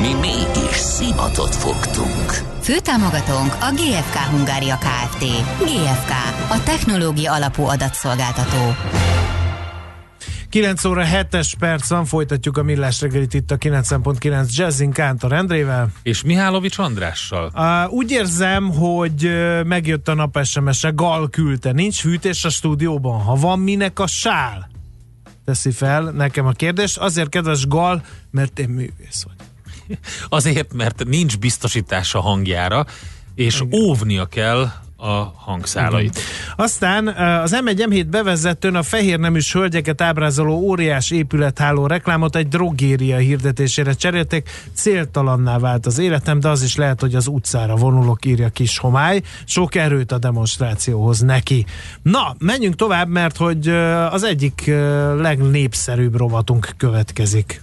Mi mégis szimatot fogtunk. Főtámogatónk a GFK Hungária Kft. GFK, a technológia alapú adatszolgáltató. 9 óra 7-es perc van, folytatjuk a millás reggelit itt a 9.9 Jazzin Kántor Endrével. És Mihálovics Andrással. Uh, úgy érzem, hogy megjött a nap SMS-e, Gal küldte. Nincs hűtés a stúdióban. Ha van, minek a sál? Teszi fel nekem a kérdést. Azért kedves Gal, mert én művész vagy. Azért, mert nincs biztosítás a hangjára, és Igen. óvnia kell a hangszálait. Aztán az M1-M7 bevezetőn a fehér neműs hölgyeket ábrázoló óriás épületháló reklámot egy drogéria hirdetésére cserélték. Céltalanná vált az életem, de az is lehet, hogy az utcára vonulok, írja kis homály. Sok erőt a demonstrációhoz neki. Na, menjünk tovább, mert hogy az egyik legnépszerűbb rovatunk következik.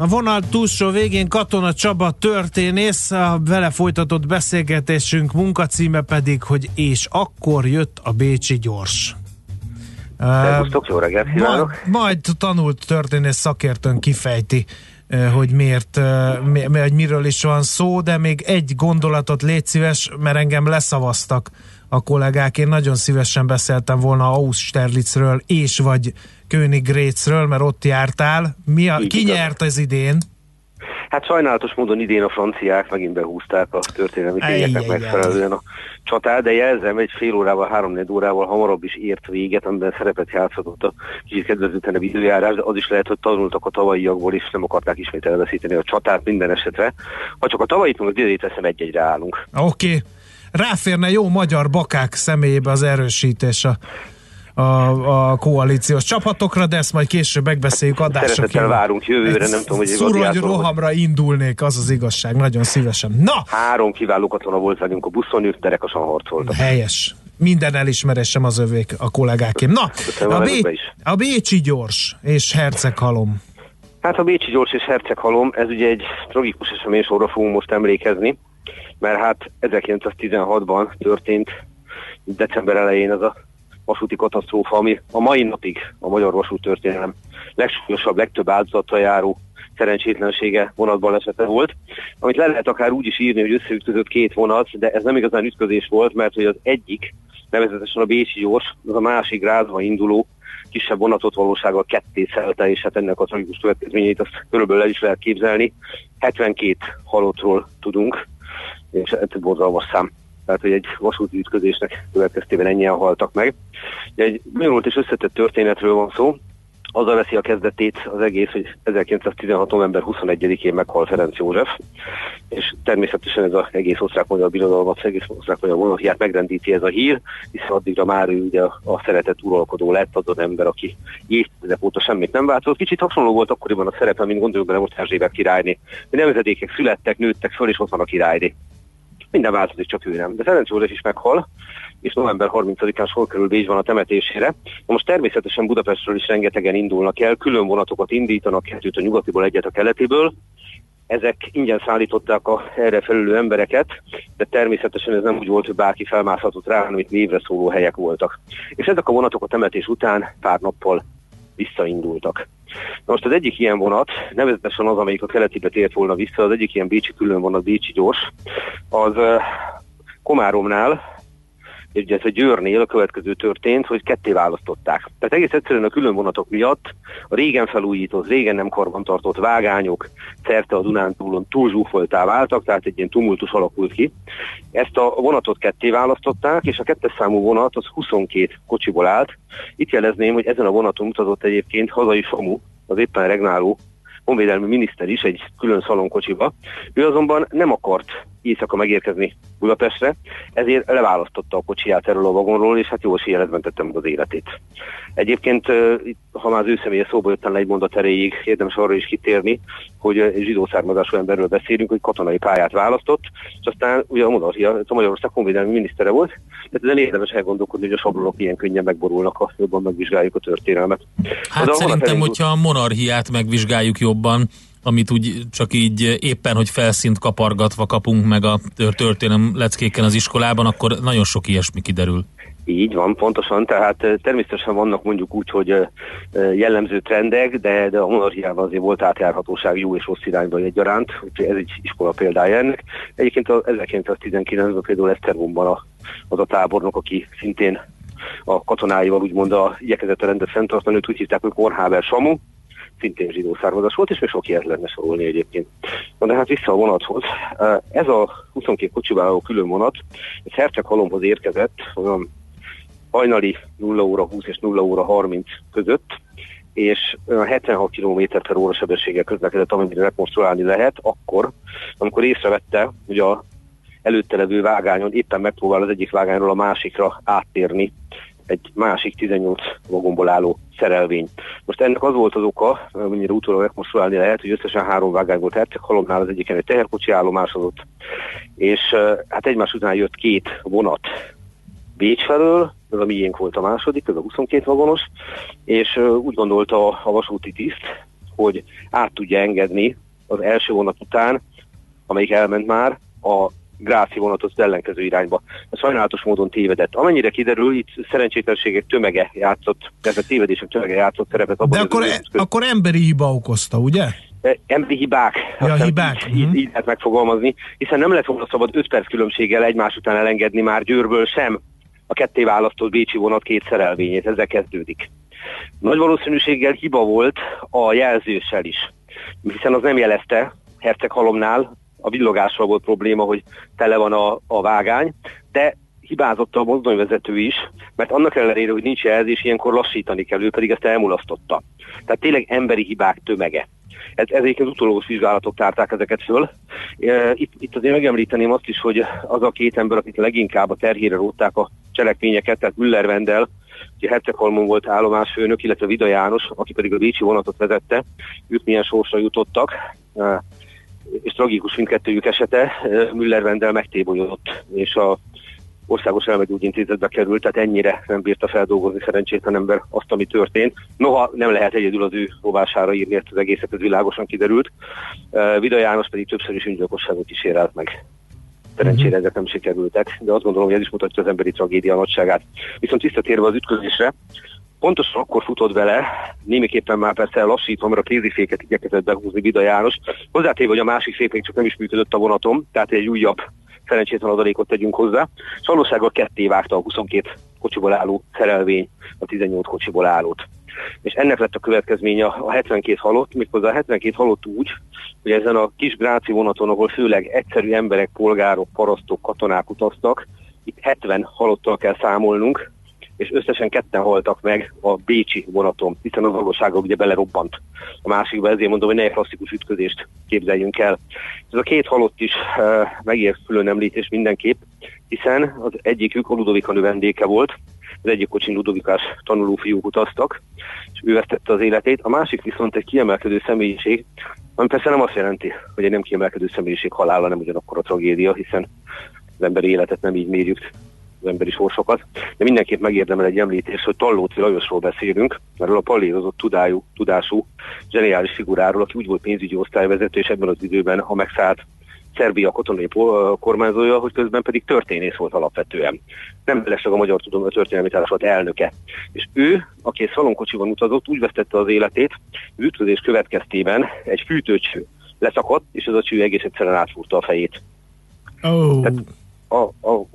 A vonal túlsó végén Katona Csaba történész, a vele folytatott beszélgetésünk munkacíme pedig, hogy és akkor jött a Bécsi gyors. Szervusztok, jó reggelt kívánok! Majd, majd tanult történész szakértőn kifejti, hogy miért, hogy miről is van szó, de még egy gondolatot légy szíves, mert engem leszavaztak a kollégák. Én nagyon szívesen beszéltem volna Austerlitzről és vagy Königgrätzről, mert ott jártál. Mi a, ki nyert ez idén? Hát sajnálatos módon idén a franciák megint behúzták a történelmi tényeknek megfelelően a csatát, de jelzem, egy fél órával, három órával hamarabb is ért véget, amiben szerepet játszhatott a kicsit kedvezőtlenebb időjárás, de az is lehet, hogy tanultak a tavalyiakból, és nem akarták ismét elveszíteni a csatát minden esetre. Ha csak a tavalyit, meg az idejét veszem, egy-egyre állunk. Oké. Okay. Ráférne jó magyar bakák személyébe az erősítés a a, a koalíciós csapatokra, de ezt majd később megbeszéljük adásra. Szeretettel várunk jövőre, nem tudom, hogy Szurony rohamra indulnék, az az igazság, nagyon szívesen. Na! Három kiváló katona volt velünk a buszon, ők derekasan harcoltak. Helyes. Minden elismerésem az övék a kollégákém. Na, a, Bé- a Bécsi gyors és Herceghalom. Hát a Bécsi gyors és Herceghalom, ez ugye egy tragikus esemény sorra fogunk most emlékezni, mert hát 1916-ban történt december elején az a vasúti katasztrófa, ami a mai napig a magyar vasút történelem legsúlyosabb, legtöbb áldozatra járó szerencsétlensége vonatban esete volt, amit le lehet akár úgy is írni, hogy összeütközött két vonat, de ez nem igazán ütközés volt, mert hogy az egyik, nevezetesen a Bécsi gyors, az a másik rázva induló kisebb vonatot valósággal ketté szelte, és hát ennek a tragikus következményeit azt körülbelül el is lehet képzelni. 72 halottról tudunk, és ez borzalmas szám tehát hogy egy vasúti ütközésnek következtében ennyien haltak meg. Egy bonyolult és összetett történetről van szó, azzal veszi a kezdetét az egész, hogy 1916. november 21-én meghal Ferenc József, és természetesen ez az egész osztrák-magyar birodalmat, egész osztrák-magyar monarchiát megrendíti ez a hír, hiszen addigra már ő ugye a szeretett uralkodó lett, az az ember, aki évtizedek óta semmit nem változott. Kicsit hasonló volt akkoriban a szerepe, mint gondoljuk bele most Erzsébet királyni. Nemzedékek születtek, nőttek föl, és ott van a királyni minden változik, csak ő nem. De Ferenc József is meghal, és november 30-án sor kerül Bécsban a temetésére. Most természetesen Budapestről is rengetegen indulnak el, külön vonatokat indítanak, kettőt a nyugatiból, egyet a keletiből. Ezek ingyen szállították a erre felülő embereket, de természetesen ez nem úgy volt, hogy bárki felmászhatott rá, hanem itt névre szóló helyek voltak. És ezek a vonatok a temetés után pár nappal visszaindultak. Na most az egyik ilyen vonat, nevezetesen az, amelyik a keletibe tért volna vissza, az egyik ilyen Bécsi külön vonat, Bécsi gyors, az Komáromnál a Győrnél a következő történt, hogy ketté választották. Tehát egész egyszerűen a külön vonatok miatt a régen felújított, régen nem karbantartott vágányok szerte a Dunántúlon túl zsúfoltá váltak, tehát egy ilyen tumultus alakult ki. Ezt a vonatot ketté választották, és a kettes számú vonat az 22 kocsiból állt. Itt jelezném, hogy ezen a vonaton utazott egyébként hazai Samu, az éppen regnáló honvédelmi miniszter is egy külön szalonkocsiba. Ő azonban nem akart éjszaka megérkezni Budapestre, ezért leválasztotta a kocsiját erről a vagonról, és hát jó életben tettem az életét. Egyébként, ha már az ő személye szóba jöttem le egy mondat erejéig, érdemes arra is kitérni, hogy egy zsidó származású emberről beszélünk, hogy katonai pályát választott, és aztán ugye a monarchia, a Magyarország honvédelmi minisztere volt, tehát ezen érdemes elgondolkodni, hogy a sablonok ilyen könnyen megborulnak, ha jobban megvizsgáljuk a történelmet. Hát az szerintem, hogyha a monarchiát megvizsgáljuk jobban, amit úgy csak így éppen, hogy felszínt kapargatva kapunk meg a történelem leckéken az iskolában, akkor nagyon sok ilyesmi kiderül. Így van, pontosan, tehát természetesen vannak mondjuk úgy, hogy jellemző trendek, de, de a monarchiában azért volt átjárhatóság jó és rossz irányba egyaránt, úgyhogy ez egy iskola példája ennek. Egyébként a 1919-ben például Esztergomban az a tábornok, aki szintén a katonáival úgymond a igyekezett a rendet fenntartani, őt úgy hívták, hogy Korháber Samu, szintén zsidó származás volt, és még sok ilyet lehetne sorolni egyébként. Na de hát vissza a vonathoz. Ez a 22 kocsival álló külön vonat, ez Herceg halomhoz érkezett, olyan hajnali 0 óra 20 és 0 óra 30 között, és 76 km per óra sebességgel közlekedett, amennyire rekonstruálni lehet, akkor, amikor észrevette, hogy a előtte levő vágányon éppen megpróbál az egyik vágányról a másikra áttérni egy másik 18 vagomból álló szerelvény. Most ennek az volt az oka, amennyire utólag rekonstruálni lehet, hogy összesen három vágány volt Herceg halomnál, az egyiken egy teherkocsi állomásozott, és hát egymás után jött két vonat Bécs felől, ez a miénk volt a második, ez a 22 vagonos, és úgy gondolta a vasúti tiszt, hogy át tudja engedni az első vonat után, amelyik elment már, a Gráci vonatot az ellenkező irányba. Ez sajnálatos módon tévedett. Amennyire kiderül, itt szerencsétlenségek tömege játszott, tehát a tévedések tömege játszott szerepet. Abban De akkor, e, akkor emberi hiba okozta, ugye? emberi hibák. Ja, hibák. Így, így, így lehet megfogalmazni, hiszen nem lett volna szabad 5 perc különbséggel egymás után elengedni már Győrből sem a ketté választott Bécsi vonat két szerelvényét, ezzel kezdődik. Nagy valószínűséggel hiba volt a jelzőssel is, hiszen az nem jelezte Herceg halomnál, a villogással volt probléma, hogy tele van a, a vágány, de hibázott a mozdonyvezető is, mert annak ellenére, hogy nincs jelzés, ilyenkor lassítani kell, ő pedig ezt elmulasztotta. Tehát tényleg emberi hibák tömege. Ez, ezért az utólagos vizsgálatok tárták ezeket föl. Itt, itt azért megemlíteném azt is, hogy az a két ember, akik leginkább a terhére rótták a cselekményeket, tehát Müller Vendel, aki Herceghalmon volt állomásfőnök, illetve Vida János, aki pedig a Bécsi vonatot vezette, ők milyen sorsra jutottak és tragikus mindkettőjük esete, Müller Vendel megtébolyodott, és a országos elmegyógyintézetbe került, tehát ennyire nem bírta feldolgozni szerencsétlen ember azt, ami történt. Noha nem lehet egyedül az ő rovására írni ezt az egészet, ez világosan kiderült. Vida János pedig többször is öngyilkosságot kísérelt meg. Szerencsére ezek nem sikerültek, de azt gondolom, hogy ez is mutatja az emberi tragédia nagyságát. Viszont visszatérve az ütközésre, pontosan akkor futott vele, némiképpen már persze lassítva, mert a kéziféket igyekezett behúzni Vida János. Hozzátéve, hogy a másik fék még csak nem is működött a vonatom, tehát egy újabb szerencsétlen adalékot tegyünk hozzá. És valósággal ketté vágta a 22 kocsiból álló szerelvény a 18 kocsiból állót. És ennek lett a következménye a 72 halott, méghozzá a 72 halott úgy, hogy ezen a kis gráci vonaton, ahol főleg egyszerű emberek, polgárok, parasztok, katonák utaztak, itt 70 halottal kell számolnunk, és összesen ketten haltak meg a Bécsi vonaton, hiszen az valósága ugye belerobbant. A másikba, ezért mondom, hogy ne egy klasszikus ütközést képzeljünk el. Ez a két halott is uh, megér külön említés mindenképp, hiszen az egyikük a Ludovika növendéke volt, az egyik kocsin Ludovikás tanuló fiúk utaztak, és ő vesztette az életét, a másik viszont egy kiemelkedő személyiség, ami persze nem azt jelenti, hogy egy nem kiemelkedő személyiség halála nem ugyanakkor a tragédia, hiszen az emberi életet nem így mérjük, az emberi sorsokat, de mindenképp megérdemel egy említés, hogy Tallóci Lajosról beszélünk, erről a pallérozott tudájú, tudású, zseniális figuráról, aki úgy volt pénzügyi osztályvezető, és ebben az időben a megszállt Szerbia katonai kormányzója, hogy közben pedig történész volt alapvetően. Nem felesleg a Magyar Tudom Történelmi Társulat elnöke. És ő, aki egy szalonkocsiban utazott, úgy vesztette az életét, ütközés következtében egy fűtőcső leszakadt, és az a cső egész egyszerűen átfúrta a fejét. Oh. Tehát a, a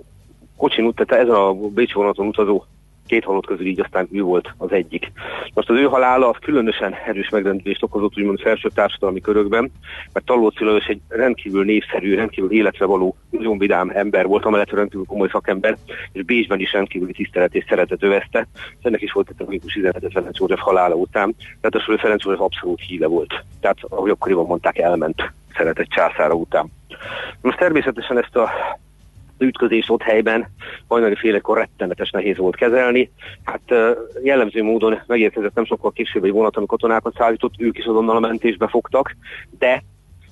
kocsin, tehát ezen a Bécsi vonaton utazó két halott közül így aztán ő volt az egyik. Most az ő halála az különösen erős megrendülést okozott úgymond felső társadalmi körökben, mert Talóci Lajos egy rendkívül népszerű, rendkívül életre való, nagyon vidám ember volt, amellett rendkívül komoly szakember, és Bécsben is rendkívül tisztelet és szeretet övezte. Ennek is volt egy tragikus üzenete Ferenc József halála után. Tehát a Ferenc József abszolút híle volt. Tehát, ahogy akkoriban mondták, elment szeretett császára után. Most természetesen ezt a ütközés ott helyben hajnali félekor rettenetes nehéz volt kezelni. Hát jellemző módon megérkezett nem sokkal később egy vonat, ami katonákat szállított, ők is azonnal a mentésbe fogtak, de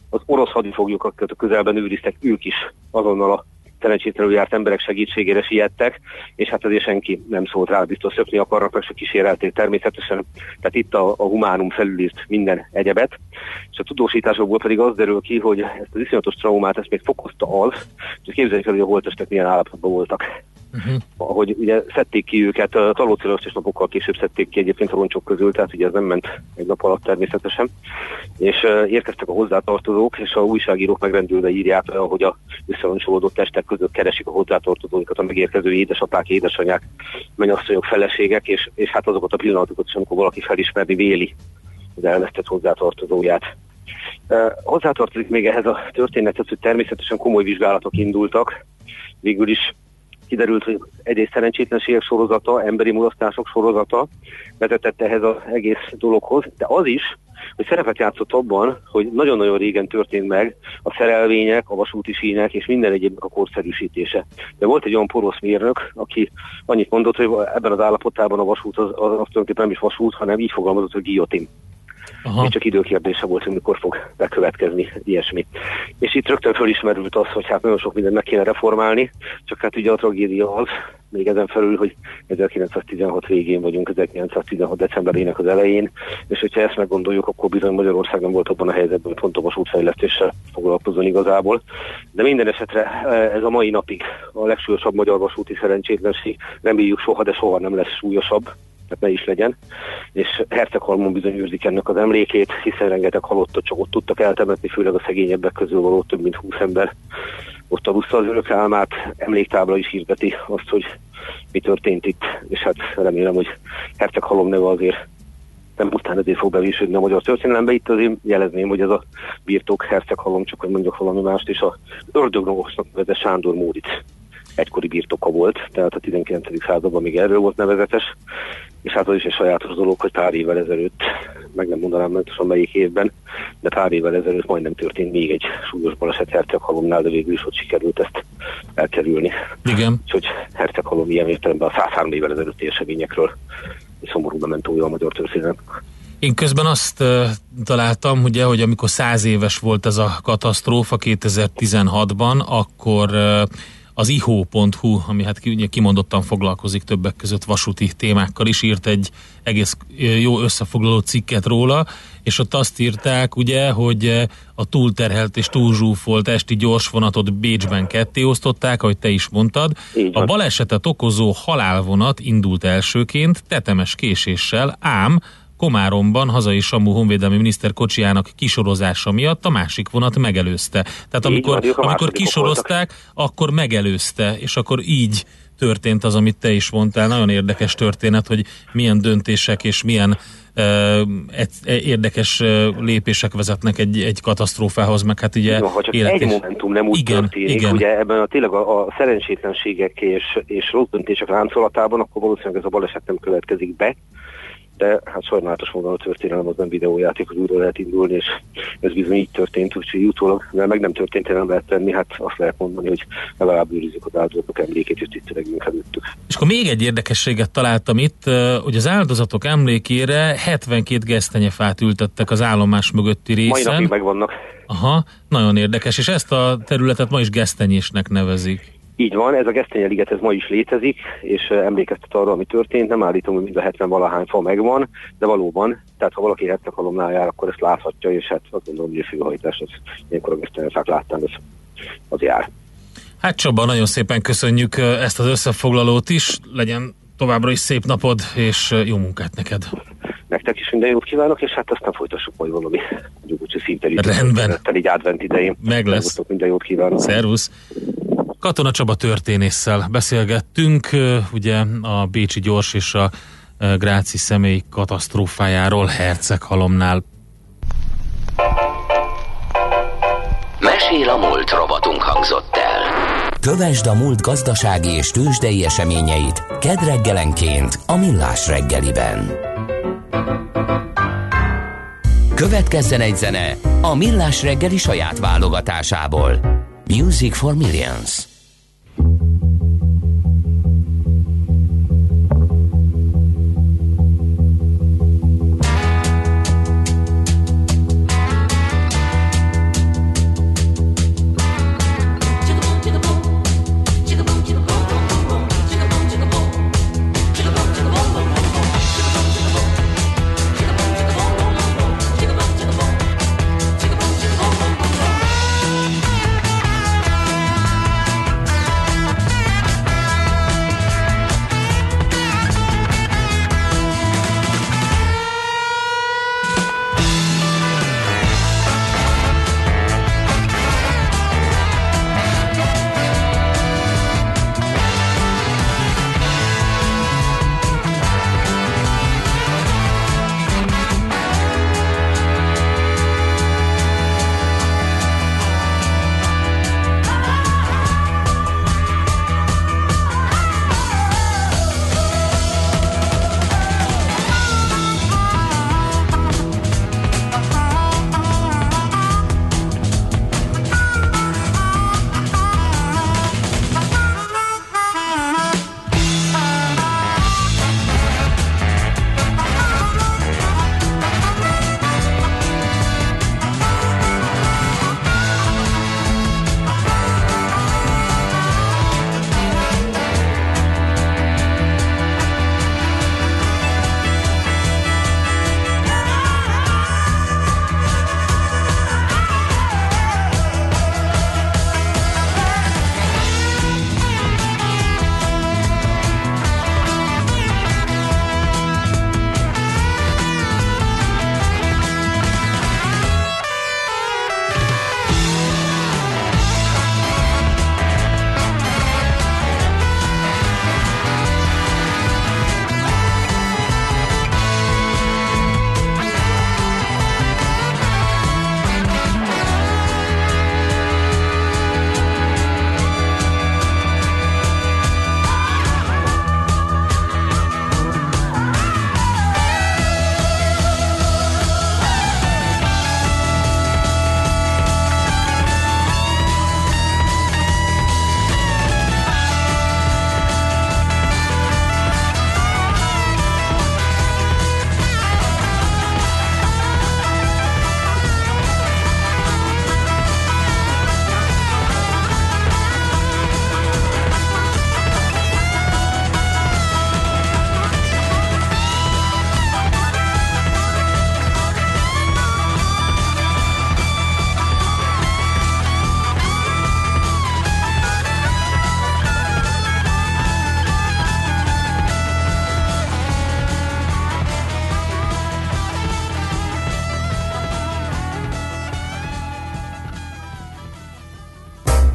az orosz hadifoglyok, a közelben őriztek, ők is azonnal a szerencsétlenül járt emberek segítségére siettek, és hát azért senki nem szólt rá, biztos szökni akarnak, meg se kísérelték természetesen. Tehát itt a, a humánum felülírt minden egyebet. És a tudósításokból pedig az derül ki, hogy ezt az iszonyatos traumát ezt még fokozta az, hogy képzeljük el, hogy a holtestek milyen állapotban voltak. Uh-huh. Ahogy ugye szedték ki őket, a talócilost és napokkal később szedték ki egyébként a roncsok közül, tehát ugye ez nem ment egy nap alatt természetesen. És uh, érkeztek a hozzátartozók, és a újságírók megrendülve írják, hogy a összeroncsolódott testek között keresik a hozzátartozóikat, a megérkező édesapák, édesanyák, mennyasszonyok, feleségek, és, és hát azokat a pillanatokat is, amikor valaki felismerni véli az elvesztett hozzátartozóját. Uh, hozzátartozik még ehhez a történethez, hogy természetesen komoly vizsgálatok indultak, végül is kiderült, hogy egyrészt szerencsétlenségek sorozata, emberi mulasztások sorozata vezetett ehhez az egész dologhoz, de az is, hogy szerepet játszott abban, hogy nagyon-nagyon régen történt meg a szerelvények, a vasúti sínek és minden egyébnek a korszerűsítése. De volt egy olyan porosz mérnök, aki annyit mondott, hogy ebben az állapotában a vasút az, az, az tulajdonképpen nem is vasút, hanem így fogalmazott, hogy guillotine. Aha. És csak időkérdése volt, hogy mikor fog bekövetkezni ilyesmi. És itt rögtön fölismerült az, hogy hát nagyon sok mindent meg kéne reformálni, csak hát ugye a tragédia az, még ezen felül, hogy 1916 végén vagyunk, 1916 decemberének az elején, és hogyha ezt meggondoljuk, akkor bizony Magyarország nem volt abban a helyzetben, hogy pont a vasútfejlesztéssel foglalkozzon igazából. De minden esetre eh, ez a mai napig a legsúlyosabb magyar vasúti szerencsétlenség, reméljük soha, de soha nem lesz súlyosabb, tehát ne is legyen, és Herceghalmon bizony őrzik ennek az emlékét, hiszen rengeteg halottat csak ott tudtak eltemetni, főleg a szegényebbek közül való több mint 20 ember ott a buszta az örök álmát, emléktábla is hirdeti azt, hogy mi történt itt, és hát remélem, hogy Herceghalom neve azért nem utána ezért fog bevésődni a magyar történelembe. Itt azért jelezném, hogy ez a birtok Herceghalom, csak hogy mondjak valami mást, és a ördögnogosnak vezet Sándor Móric egykori birtoka volt, tehát a 19. században még erről volt nevezetes, és hát az is egy sajátos dolog, hogy pár évvel ezelőtt, meg nem mondanám pontosan melyik évben, de pár évvel ezelőtt majdnem történt még egy súlyos baleset Herceghalomnál, de végül is ott sikerült ezt elkerülni. Igen. Úgyhogy Herceghalom ilyen értelemben a 103 évvel ezelőtti eseményekről szomorú bementója a magyar történet. Én közben azt uh, találtam, ugye, hogy amikor száz éves volt ez a katasztrófa 2016-ban, akkor uh, az ihó.hu, ami hát ugye kimondottan foglalkozik többek között vasúti témákkal is, írt egy egész jó összefoglaló cikket róla, és ott azt írták, ugye, hogy a túlterhelt és túlzsúfolt esti gyorsvonatot Bécsben ketté osztották, ahogy te is mondtad. A balesetet okozó halálvonat indult elsőként, tetemes késéssel, ám Komáromban hazai Samu honvédelmi miniszter kocsijának kisorozása miatt a másik vonat megelőzte. Tehát amikor, van, amikor kisorozták, akkor megelőzte, és akkor így történt az, amit te is mondtál. Nagyon érdekes történet, hogy milyen döntések és milyen uh, érdekes lépések vezetnek egy, egy katasztrófához, meg hát ugye... Jó, ha csak egy momentum nem úgy igen, történik, igen. ugye ebben a, tényleg a, a szerencsétlenségek és, és rossz döntések láncolatában, akkor valószínűleg ez a baleset nem következik be, de hát sajnálatos módon a történelem az nem videójáték, hogy újra lehet indulni, és ez bizony így történt, úgyhogy utólag, mert meg nem történt, nem lehet tenni, hát azt lehet mondani, hogy legalább őrizzük az áldozatok emlékét, és tisztelegünk előttük. És akkor még egy érdekességet találtam itt, hogy az áldozatok emlékére 72 gesztenyefát ültettek az állomás mögötti részen. Mai napig megvannak. Aha, nagyon érdekes, és ezt a területet ma is gesztenyésnek nevezik. Így van, ez a Gesztenye ez ma is létezik, és emlékeztet arra, ami történt. Nem állítom, hogy mind a 70 valahány fa megvan, de valóban, tehát ha valaki Hercegalomnál jár, akkor ezt láthatja, és hát azt gondolom, hogy a főhajtás az ilyenkor a Gesztenyefák láttán az, az jár. Hát Csaba, nagyon szépen köszönjük ezt az összefoglalót is, legyen továbbra is szép napod, és jó munkát neked. Nektek is minden jót kívánok, és hát aztán folytassuk majd valami nyugodtsi szinteli. Rendben. Így advent idején. Meg lesz. Minden jót kívánok. Szervusz. Katona Csaba történésszel beszélgettünk, ugye a Bécsi Gyors és a Gráci személy katasztrófájáról Herceghalomnál. Mesél a múlt robotunk hangzott el. Kövesd a múlt gazdasági és tőzsdei eseményeit kedd reggelenként a Millás reggeliben. Következzen egy zene a Millás reggeli saját válogatásából. Music for Millions.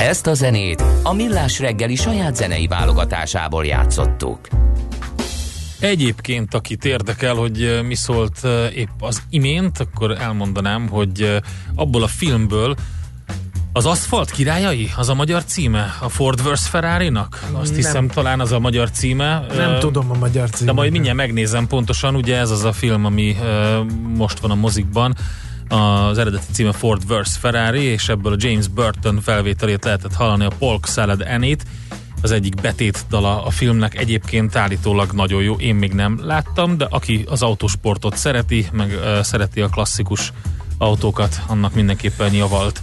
Ezt a zenét a Millás reggeli saját zenei válogatásából játszottuk. Egyébként, akit érdekel, hogy mi szólt épp az imént, akkor elmondanám, hogy abból a filmből az Aszfalt királyai? Az a magyar címe? A Ford vs. Ferrari-nak? Azt nem. hiszem talán az a magyar címe. Nem uh, tudom a magyar címe. De majd mindjárt megnézem pontosan, ugye ez az a film, ami uh, most van a mozikban az eredeti címe Ford vs. Ferrari, és ebből a James Burton felvételét lehetett hallani a Polk Salad Annie-t, az egyik betét dala a filmnek egyébként állítólag nagyon jó, én még nem láttam, de aki az autósportot szereti, meg uh, szereti a klasszikus autókat, annak mindenképpen javalt.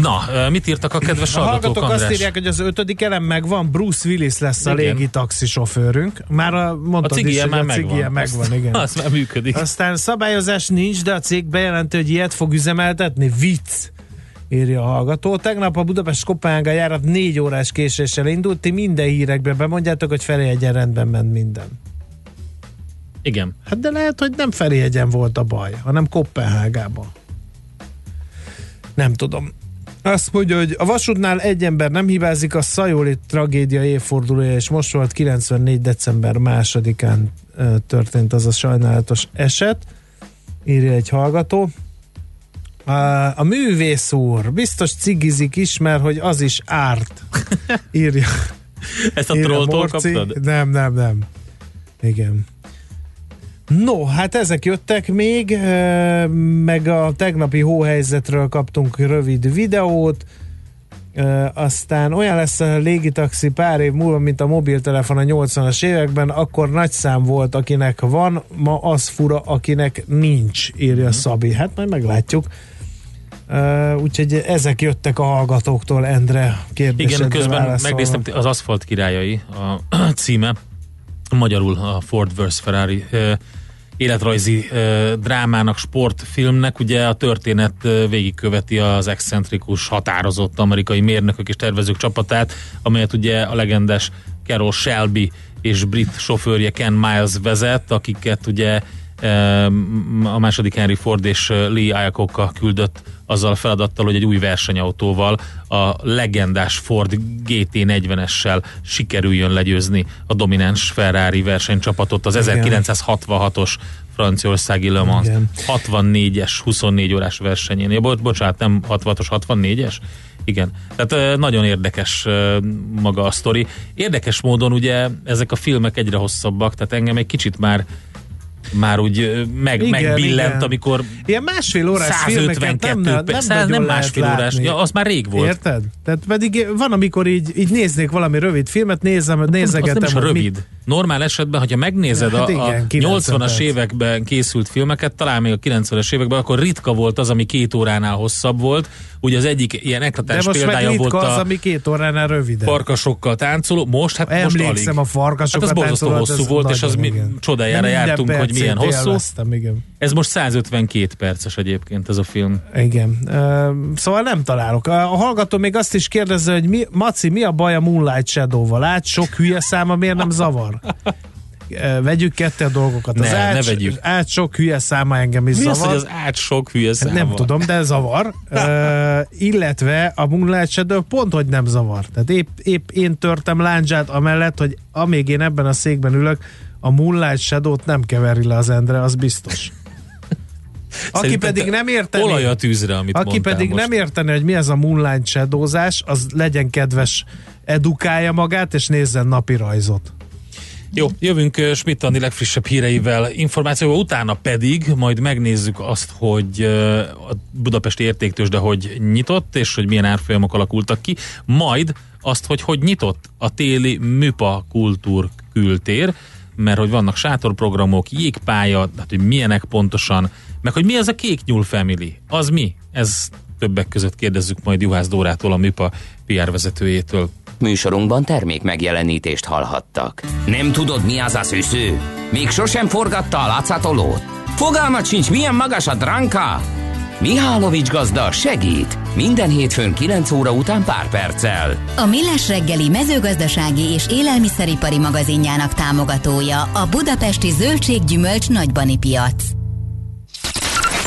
Na, mit írtak a kedves a hallgatók, András? azt írják, hogy az ötödik elem megvan, Bruce Willis lesz a légi taxisofőrünk. Már a, mondtad a is, már a megvan. megvan azt, igen. Az már működik. Aztán szabályozás nincs, de a cég bejelenti, hogy ilyet fog üzemeltetni. Vicc! írja a hallgató. Tegnap a Budapest Kopenhága járat négy órás késéssel indult, ti minden hírekbe bemondjátok, hogy Ferihegyen rendben ment minden. Igen. Hát de lehet, hogy nem Ferihegyen volt a baj, hanem Kopenhágában. Nem tudom. Azt mondja, hogy a vasútnál egy ember nem hibázik, a Szajoli tragédia évfordulója, és most volt 94. december másodikán történt az a sajnálatos eset, írja egy hallgató. A, a művész úr biztos cigizik is, mert hogy az is árt, írja. Ezt a trolltól kaptad? Nem, nem, nem. Igen. No, hát ezek jöttek még, meg a tegnapi hóhelyzetről kaptunk rövid videót, aztán olyan lesz a légitaxi pár év múlva, mint a mobiltelefon a 80-as években, akkor nagy szám volt, akinek van, ma az fura, akinek nincs, írja mhm. Szabi. Hát majd meglátjuk. Uh, úgyhogy ezek jöttek a hallgatóktól, Endre kérdésedre Igen, közben megnéztem az Aszfalt királyai a címe, magyarul a Ford vs. Ferrari életrajzi drámának, sportfilmnek. Ugye a történet végigköveti az excentrikus, határozott amerikai mérnökök és tervezők csapatát, amelyet ugye a legendes Carol Shelby és brit sofőrje Ken Miles vezet, akiket ugye a második Henry Ford és Lee Iacocca küldött azzal a feladattal, hogy egy új versenyautóval, a legendás Ford GT40-essel sikerüljön legyőzni a domináns Ferrari versenycsapatot az 1966-os franciaországi Le Mans 64-es 24 órás versenyén. Ja, bo- bocsánat, nem 66-os, 64-es? Igen. Tehát nagyon érdekes maga a sztori. Érdekes módon ugye ezek a filmek egyre hosszabbak, tehát engem egy kicsit már már úgy meg, igen, megbillent, igen. amikor Ilyen másfél órás 152 nem, perc, nem, nem másfél látni. órás, ja, az már rég volt. Érted? Tehát pedig van, amikor így, így néznék valami rövid filmet, nézem, nézegetem. Az nem is rövid. Mi, normál esetben, hogyha megnézed hát igen, a, a 80-as években készült filmeket, talán még a 90-es években, akkor ritka volt az, ami két óránál hosszabb volt. Ugye az egyik ilyen eklatás példája volt az, a ami két óránál rövidebb. Farkasokkal táncoló. Most, hát Emlékszem most alig. a farkasokkal hát az borzasztó hosszú volt, és az mi, csodájára jártunk, hogy milyen hosszú. Igen. Ez most 152 perces egyébként ez a film. Igen. Uh, szóval nem találok. A hallgató még azt is kérdezze, hogy mi, Maci, mi a baj a Moonlight Shadow-val? Át sok hülye száma miért nem zavar? Vegyük ketté a dolgokat. Ne, az át, ne vegyük. át sok hülye száma engem is Mi zavar. az, hogy az át sok hülye száma? Nem tudom, de zavar. uh, illetve a Moonlight Shadow pont, hogy nem zavar. Tehát épp, épp én törtem láncsát amellett, hogy amíg én ebben a székben ülök, a Moonlight Shadow-t nem keveri le az Endre, az biztos. Aki Szerintem pedig nem érteni, olaj a tűzre, amit aki pedig most. nem érteni, hogy mi ez a Moonlight Shadowzás, az legyen kedves, edukálja magát, és nézzen napi rajzot. Jó, jövünk Schmidt Andi legfrissebb híreivel, információval, utána pedig majd megnézzük azt, hogy a budapesti értéktős, de hogy nyitott, és hogy milyen árfolyamok alakultak ki, majd azt, hogy hogy nyitott a téli Műpa Kultúr kültér, mert hogy vannak sátorprogramok, jégpálya, hát hogy milyenek pontosan, meg hogy mi ez a Kék Nyúl Family, az mi? Ez többek között kérdezzük majd Juhász Dórától, a Műpa PR vezetőjétől. Műsorunkban termék megjelenítést hallhattak. Nem tudod, mi az a szűző? Még sosem forgatta a látszatolót? Fogalmat sincs, milyen magas a dránka? Mihálovics gazda segít! Minden hétfőn 9 óra után pár perccel. A Millás reggeli mezőgazdasági és élelmiszeripari magazinjának támogatója a Budapesti Zöldséggyümölcs Nagybani Piac.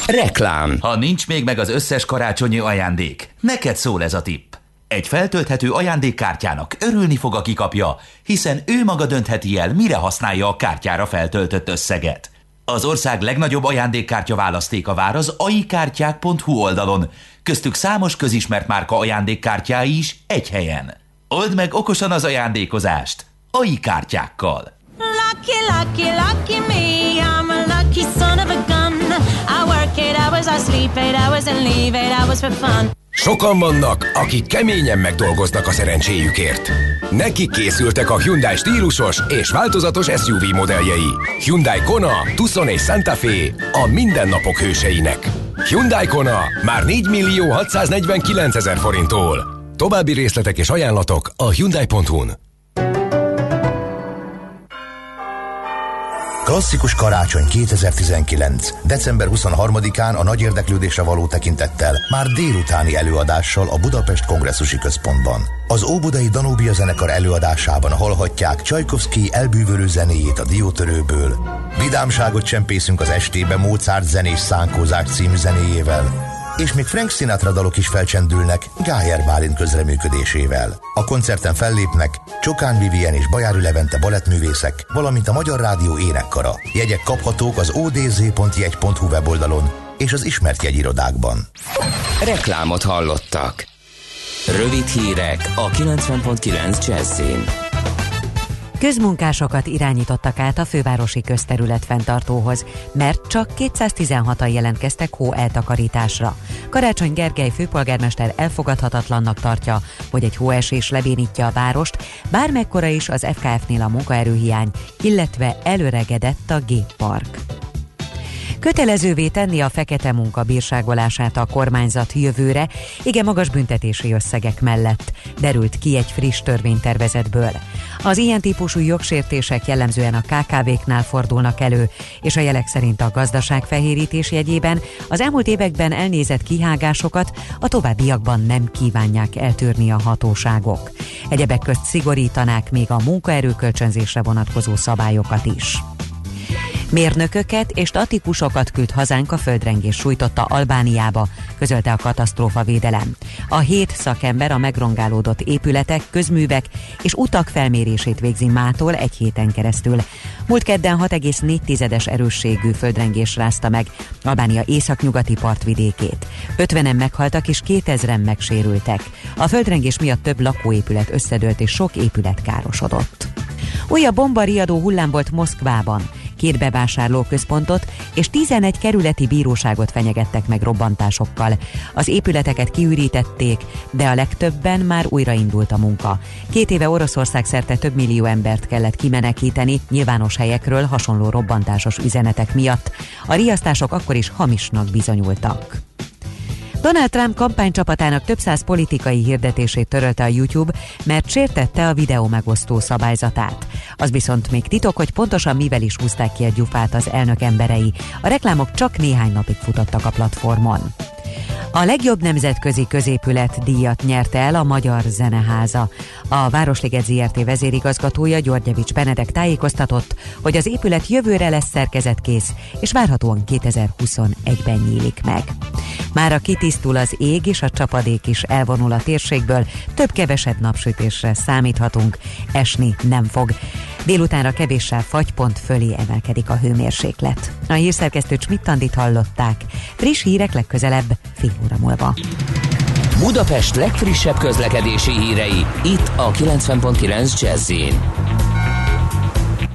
Reklám Ha nincs még meg az összes karácsonyi ajándék, neked szól ez a tipp. Egy feltölthető ajándékkártyának örülni fog, aki kapja, hiszen ő maga döntheti el, mire használja a kártyára feltöltött összeget. Az ország legnagyobb ajándékkártya választéka vár az aikártyák.hu oldalon, köztük számos közismert márka ajándékkártyái is egy helyen. Old meg okosan az ajándékozást! AI kártyákkal! Lucky, lucky, lucky me, I'm a lucky son of a gun. I work eight hours, I sleep eight hours and leave eight hours for fun. Sokan vannak, akik keményen megdolgoznak a szerencséjükért. Neki készültek a Hyundai stílusos és változatos SUV modelljei. Hyundai Kona, Tucson és Santa Fe a mindennapok hőseinek. Hyundai Kona már 4 millió 649 ezer forinttól. További részletek és ajánlatok a Hyundai.hu-n. Klasszikus karácsony 2019. December 23-án a nagy érdeklődésre való tekintettel már délutáni előadással a Budapest Kongresszusi Központban. Az Óbudai Danubia zenekar előadásában hallhatják Csajkovszki elbűvölő zenéjét a diótörőből. Vidámságot csempészünk az estébe Mozart zenés szánkózás című zenéjével. És még Frank Sinatra dalok is felcsendülnek Gájer Bálint közreműködésével. A koncerten fellépnek Csokán Vivien és Bajári Levente balettművészek, valamint a Magyar Rádió énekkara. Jegyek kaphatók az odz.jegy.hu weboldalon és az ismert jegyirodákban. Reklámot hallottak. Rövid hírek a 90.9 Jazzin. Közmunkásokat irányítottak át a fővárosi közterület fenntartóhoz, mert csak 216-an jelentkeztek hó eltakarításra. Karácsony Gergely főpolgármester elfogadhatatlannak tartja, hogy egy hóesés lebénítja a várost, bármekkora is az FKF-nél a munkaerőhiány, illetve előregedett a géppark. Kötelezővé tenni a fekete munka bírságolását a kormányzat jövőre, igen magas büntetési összegek mellett, derült ki egy friss törvénytervezetből. Az ilyen típusú jogsértések jellemzően a KKV-knál fordulnak elő, és a jelek szerint a gazdaság fehérítés jegyében az elmúlt években elnézett kihágásokat a továbbiakban nem kívánják eltörni a hatóságok. Egyebek közt szigorítanák még a munkaerőkölcsönzésre vonatkozó szabályokat is. Mérnököket és statikusokat küld hazánk a földrengés sújtotta Albániába, közölte a katasztrófa védelem. A hét szakember a megrongálódott épületek, közművek és utak felmérését végzi mától egy héten keresztül. Múlt kedden 6,4-es erősségű földrengés rázta meg Albánia északnyugati partvidékét. 50-en meghaltak és 2000-en megsérültek. A földrengés miatt több lakóépület összedőlt és sok épület károsodott. Újabb bombariadó hullám volt Moszkvában két bevásárlóközpontot és 11 kerületi bíróságot fenyegettek meg robbantásokkal. Az épületeket kiürítették, de a legtöbben már újraindult a munka. Két éve Oroszország szerte több millió embert kellett kimenekíteni nyilvános helyekről hasonló robbantásos üzenetek miatt. A riasztások akkor is hamisnak bizonyultak. Donald Trump kampánycsapatának több száz politikai hirdetését törölte a YouTube, mert sértette a videó megosztó szabályzatát. Az viszont még titok, hogy pontosan mivel is húzták ki a gyufát az elnök emberei. A reklámok csak néhány napig futottak a platformon. A legjobb nemzetközi középület díjat nyerte el a Magyar Zeneháza. A Városliget ZRT vezérigazgatója Györgyevics Benedek tájékoztatott, hogy az épület jövőre lesz szerkezetkész, és várhatóan 2021-ben nyílik meg. Már a kitisztul az ég és a csapadék is elvonul a térségből, több-kevesebb napsütésre számíthatunk, esni nem fog. Délutánra kevéssel fagypont fölé emelkedik a hőmérséklet. A hírszerkesztő Csmittandit hallották. Friss hírek legközelebb fél óra múlva. Budapest legfrissebb közlekedési hírei itt a 90.9 jazz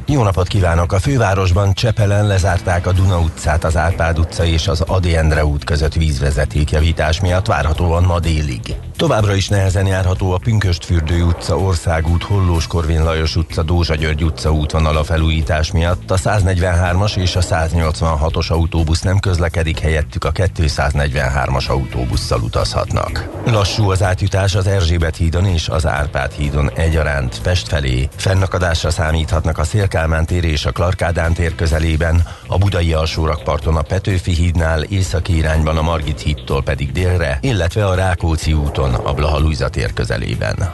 jó napot kívánok! A fővárosban Csepelen lezárták a Duna utcát, az Árpád utca és az Adi Endre út között vízvezetékjavítás miatt várhatóan ma délig. Továbbra is nehezen járható a Pünköstfürdő utca, Országút, Hollós Korvin Lajos utca, Dózsa György utca útvonal a felújítás miatt. A 143-as és a 186-os autóbusz nem közlekedik, helyettük a 243-as autóbusszal utazhatnak. Lassú az átjutás az Erzsébet hídon és az Árpád hídon egyaránt Pest felé. Fennakadásra számíthatnak a Szélkálmán tér és a Klarkádán tér közelében, a Budai alsórakparton a Petőfi hídnál északi irányban a Margit hídtól pedig délre, illetve a Rákóczi úton a Blaha tér közelében.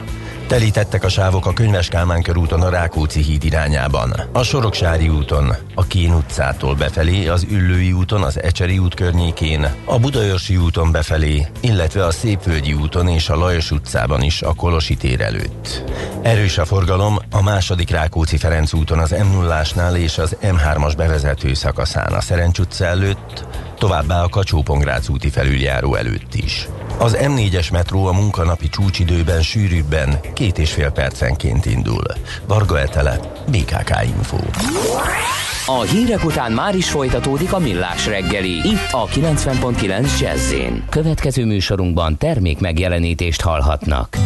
Telítettek a sávok a Könyves Kálmán körúton a Rákóczi híd irányában, a Soroksári úton, a Kén utcától befelé, az Üllői úton, az Ecseri út környékén, a Budaörsi úton befelé, illetve a Szépvölgyi úton és a Lajos utcában is a Kolosi tér előtt. Erős a forgalom a második Rákóczi Ferenc úton az m 0 és az M3-as bevezető szakaszán a Szerencs utca előtt, továbbá a kacsó úti felüljáró előtt is. Az M4-es metró a munkanapi csúcsidőben sűrűbben két és fél percenként indul. Varga Etele, BKK Info. A hírek után már is folytatódik a millás reggeli. Itt a 90.9 jazz Következő műsorunkban termék megjelenítést hallhatnak.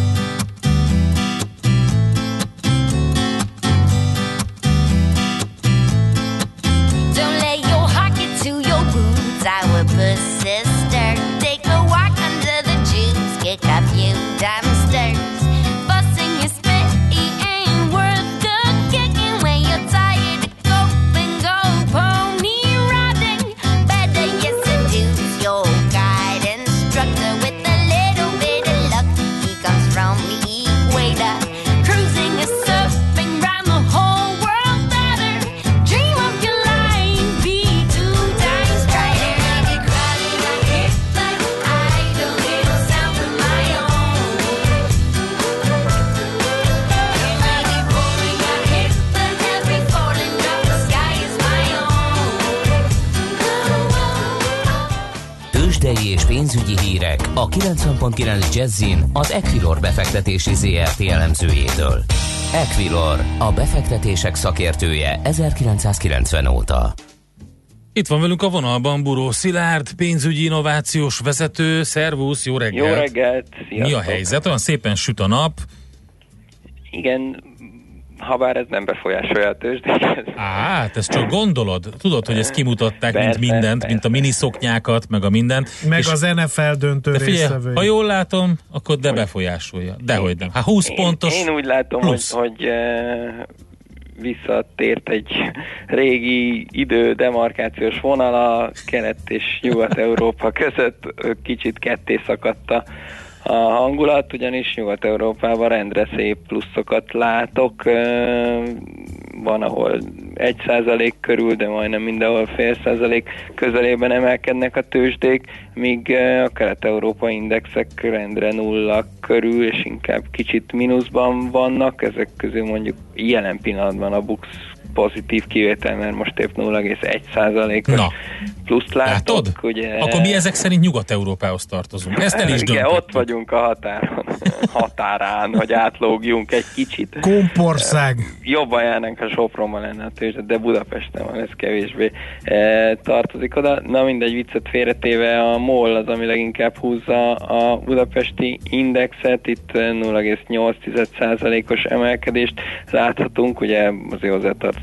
90.9 Jazzin az Equilor befektetési ZRT elemzőjétől. Equilor, a befektetések szakértője 1990 óta. Itt van velünk a vonalban Buró Szilárd, pénzügyi innovációs vezető. Szervusz, jó reggelt! Jó reggelt! Sziasztok. Mi a helyzet? Olyan szépen süt a nap. Igen, ha bár ez nem befolyásolja a tőzsdéket. Á, hát ezt csak gondolod? Tudod, hogy ezt kimutatták, persze, mint mindent, persze. mint a miniszoknyákat, meg a mindent. Meg és az NFL döntő de figyelj, ha jól látom, akkor de befolyásolja. Dehogy nem. Hát 20 én, pontos Én úgy látom, plusz. hogy, hogy visszatért egy régi idő demarkációs vonal a kelet és nyugat-európa között kicsit ketté szakadta a hangulat, ugyanis Nyugat-Európában rendre szép pluszokat látok, van, ahol egy százalék körül, de majdnem mindenhol fél százalék közelében emelkednek a tőzsdék, míg a kelet-európa indexek rendre nulla körül, és inkább kicsit mínuszban vannak, ezek közül mondjuk jelen pillanatban a Bux pozitív kivétel, mert most épp 0,1 os pluszt látok. Látod? Ugye... Akkor mi ezek szerint Nyugat-Európához tartozunk. Ezt el is Igen, ott vagyunk a határon, határán, hogy átlógjunk egy kicsit. Kompország. Jobban járnánk, ha Sopronban lenne a tőzsde, de Budapesten van, ez kevésbé e, tartozik oda. Na mindegy, viccet félretéve a MOL az, ami leginkább húzza a budapesti indexet, itt 0,8%-os emelkedést láthatunk, ugye azért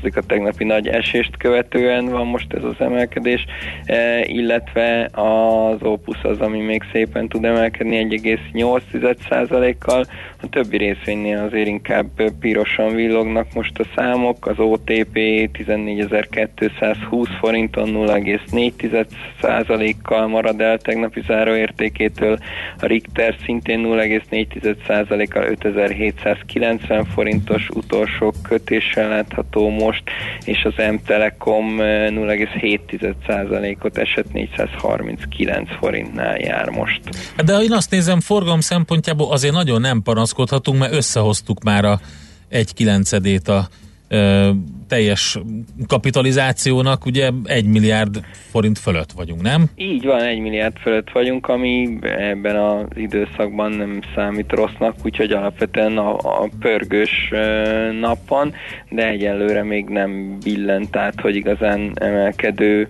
hozzátartozik a tegnapi nagy esést követően van most ez az emelkedés, E, illetve az Opus az, ami még szépen tud emelkedni 1,8%-kal, a többi részvénynél azért inkább pirosan villognak most a számok, az OTP 14.220 forinton 0,4%-kal marad el tegnapi záróértékétől, a Richter szintén 0,4%-kal 5790 forintos utolsó kötéssel látható most, és az M-Telekom 0,7% százalékot esett 439 forintnál jár most. De ha én azt nézem, forgalom szempontjából azért nagyon nem panaszkodhatunk, mert összehoztuk már a egy kilencedét a ö, teljes kapitalizációnak, ugye egy milliárd forint fölött vagyunk, nem? Így van, egy milliárd fölött vagyunk, ami ebben az időszakban nem számít rossznak, úgyhogy alapvetően a, a pörgős ö, napon, de egyelőre még nem billent át, hogy igazán emelkedő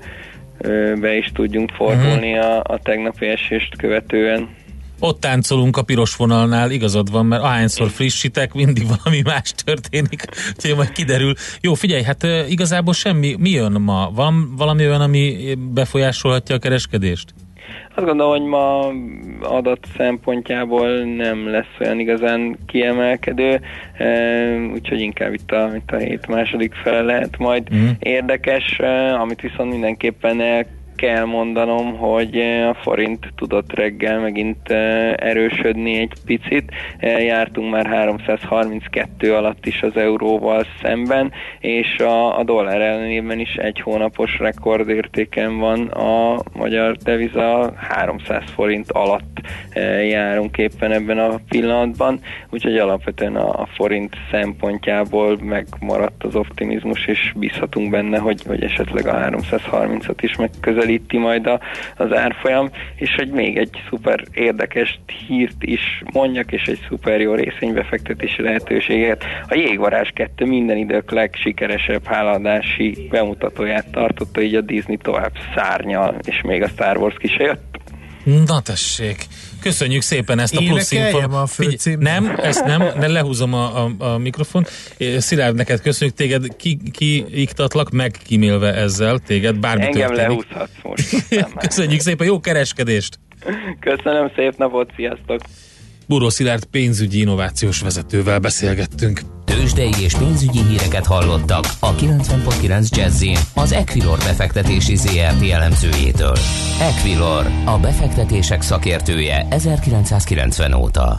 be is tudjunk fordulni uh-huh. a, a tegnapi esést követően. Ott táncolunk a piros vonalnál, igazad van, mert ahányszor frissítek, mindig valami más történik, úgyhogy majd kiderül. Jó, figyelj, hát igazából semmi, mi jön ma? Van valami olyan, ami befolyásolhatja a kereskedést? Azt gondolom, hogy ma adat szempontjából nem lesz olyan igazán kiemelkedő, úgyhogy inkább itt a, itt a hét második fele lehet majd mm. érdekes, amit viszont mindenképpen el kell mondanom, hogy eh, a forint tudott reggel megint eh, erősödni egy picit. Eh, jártunk már 332 alatt is az euróval szemben, és a, a dollár ellenében is egy hónapos rekordértéken van a magyar deviza. 300 forint alatt járunk éppen ebben a pillanatban, úgyhogy alapvetően a, a forint szempontjából megmaradt az optimizmus, és bízhatunk benne, hogy, hogy esetleg a 330-at is megközelítünk közelíti majd a, az árfolyam, és hogy még egy szuper érdekes hírt is mondjak, és egy szuper jó részvénybefektetési lehetőséget. A Jégvarázs 2 minden idők legsikeresebb háladási bemutatóját tartotta, így a Disney tovább szárnyal, és még a Star Wars ki se jött. Na tessék! Köszönjük szépen ezt a plusz info. Nem, ezt nem, ne lehúzom a, a, a mikrofon. Szilárd, neked köszönjük téged, ki, ki iktatlak meg kimélve ezzel téged, bármi Engem történik. lehúzhatsz most. köszönjük szépen, jó kereskedést! Köszönöm, szép napot, sziasztok! Buró Szilárd pénzügyi innovációs vezetővel beszélgettünk. Tőzsdei és pénzügyi híreket hallottak a 90.9 jazz az Equilor befektetési ZRT elemzőjétől. Equilor, a befektetések szakértője 1990 óta.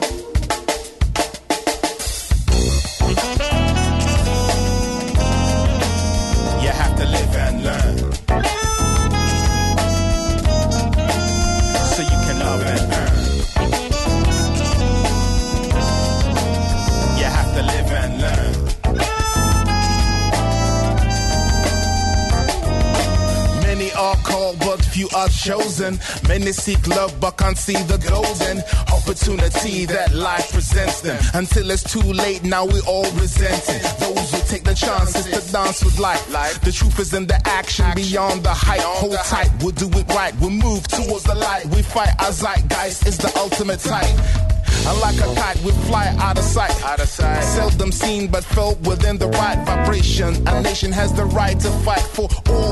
Chosen. Many seek love, but can't see the golden opportunity that life presents them. Until it's too late, now we all resent it. Those who take the chances to dance with life. The truth is in the action, beyond the hype. Hold tight, we'll do it right. We'll move towards the light. We fight our zeitgeist is the ultimate type. And like a kite, we fly out of sight. Out of sight. Seldom seen, but felt within the right vibration. A nation has the right to fight for all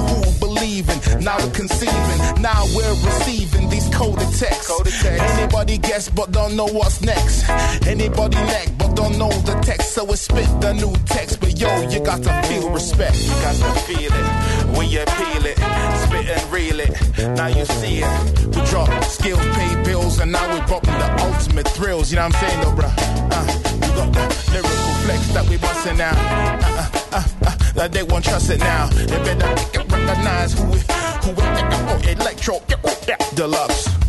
in. Now we're conceiving, now we're receiving these coded texts. Anybody guess, but don't know what's next. Anybody neck, but don't know the text. So we spit the new text. But yo, you got to feel respect. You got to feel it when you peel it, spit and reel it. Now you see it. We drop skills, pay bills, and now we're popping the ultimate thrills. You know what I'm saying, though, bruh? Uh, we got the lyrical flex that we busting now. Uh, uh, uh, uh, that they won't trust it now. They better recognize who we, who we, oh, electro, deluxe.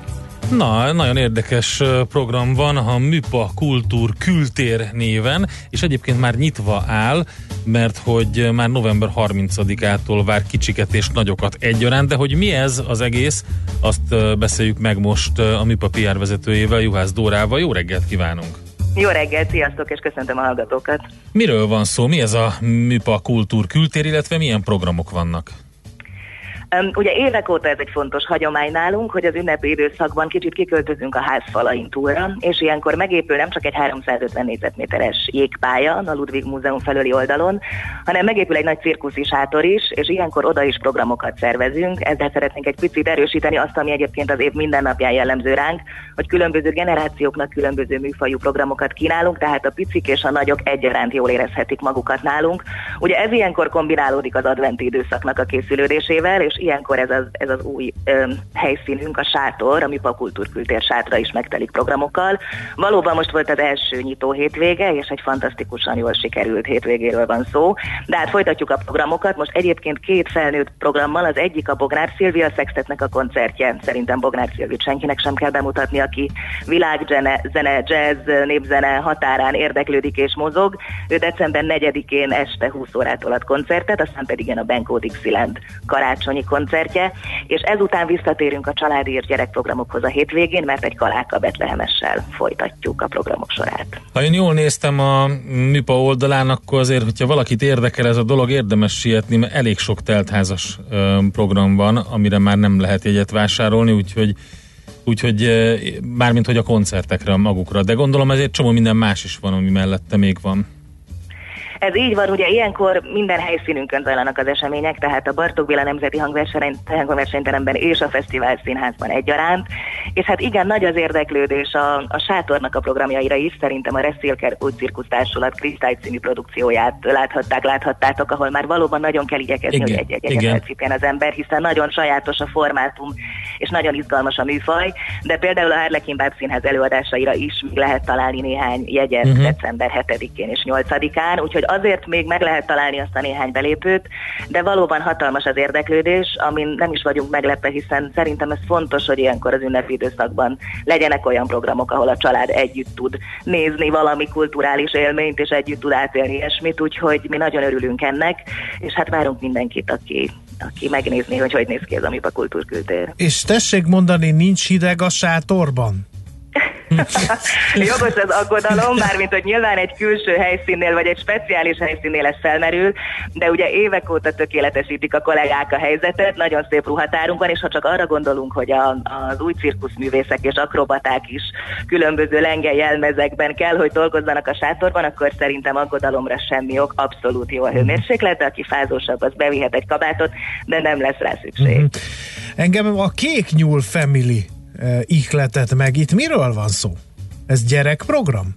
Na, nagyon érdekes program van, a Műpa Kultúr Kültér néven, és egyébként már nyitva áll, mert hogy már november 30-ától vár kicsiket és nagyokat egyaránt, de hogy mi ez az egész, azt beszéljük meg most a Műpa PR vezetőjével, Juhász Dórával. Jó reggelt kívánunk! Jó reggelt, sziasztok, és köszöntöm a hallgatókat. Miről van szó? Mi ez a Műpa Kultúr Kültér, illetve milyen programok vannak? Ugye évek óta ez egy fontos hagyomány nálunk, hogy az ünnepi időszakban kicsit kiköltözünk a házfalain túlra, és ilyenkor megépül nem csak egy 350 négyzetméteres jégpálya a Ludwig Múzeum felőli oldalon, hanem megépül egy nagy cirkuszi sátor is, és ilyenkor oda is programokat szervezünk. Ezzel szeretnénk egy picit erősíteni azt, ami egyébként az év minden napján jellemző ránk, hogy különböző generációknak különböző műfajú programokat kínálunk, tehát a picik és a nagyok egyaránt jól érezhetik magukat nálunk. Ugye ez ilyenkor kombinálódik az adventi időszaknak a készülődésével, és ilyenkor ez az, ez az új ö, helyszínünk, a sátor, ami a kultúrkültér sátra is megtelik programokkal. Valóban most volt az első nyitó hétvége, és egy fantasztikusan jól sikerült hétvégéről van szó, de hát folytatjuk a programokat. Most egyébként két felnőtt programmal, az egyik a Bognár Szilvia Sextetnek a koncertje. Szerintem Bognár Szilvit senkinek sem kell bemutatni, aki világzene, zene, jazz, népzene határán érdeklődik és mozog. Ő december 4-én este 20 órától ad koncertet, aztán pedig jön a Benko Dixieland karácsonyi koncertje, és ezután visszatérünk a családi és gyerekprogramokhoz a hétvégén, mert egy Kaláka Betlehemessel folytatjuk a programok sorát. Ha én jól néztem a MIPA oldalán, akkor azért, hogyha valakit érdekel ez a dolog, érdemes sietni, mert elég sok teltházas program van, amire már nem lehet jegyet vásárolni, úgyhogy úgyhogy mármint hogy a koncertekre magukra, de gondolom ezért csomó minden más is van, ami mellette még van. Ez így van, ugye ilyenkor minden helyszínünkön zajlanak az események, tehát a Bartók Béla Nemzeti Hangversenyteremben és a Fesztivál Színházban egyaránt, és hát igen, nagy az érdeklődés a, a sátornak a programjaira is, szerintem a Reszélker úgy Cirkusz Társulat Kristály című produkcióját láthatták, láthattátok, ahol már valóban nagyon kell igyekezni, igen, hogy egy-egy az ember, hiszen nagyon sajátos a formátum, és nagyon izgalmas a műfaj, de például a Harlekin Báb Színház előadásaira is lehet találni néhány jegyet uh-huh. december 7-én és 8-án, úgyhogy azért még meg lehet találni azt a néhány belépőt, de valóban hatalmas az érdeklődés, amin nem is vagyunk meglepve, hiszen szerintem ez fontos, hogy ilyenkor az ünnepi időszakban legyenek olyan programok, ahol a család együtt tud nézni valami kulturális élményt, és együtt tud átélni ilyesmit, úgyhogy mi nagyon örülünk ennek, és hát várunk mindenkit, aki aki megnézni, hogy hogy néz ki ez a MIPA kultúrkültér. És tessék mondani, nincs hideg a sátorban? Jogos az aggodalom, mármint, hogy nyilván egy külső helyszínnél, vagy egy speciális helyszínnél ez felmerül, de ugye évek óta tökéletesítik a kollégák a helyzetet, nagyon szép ruhatárunk van, és ha csak arra gondolunk, hogy a, az új cirkuszművészek és akrobaták is különböző lenge jelmezekben kell, hogy dolgozzanak a sátorban, akkor szerintem aggodalomra semmi ok, abszolút jó a hőmérséklet, aki fázósabb, az bevihet egy kabátot, de nem lesz rá szükség. Mm-hmm. Engem a Kék Nyúl Family ihletet meg. Itt miről van szó? Ez gyerekprogram?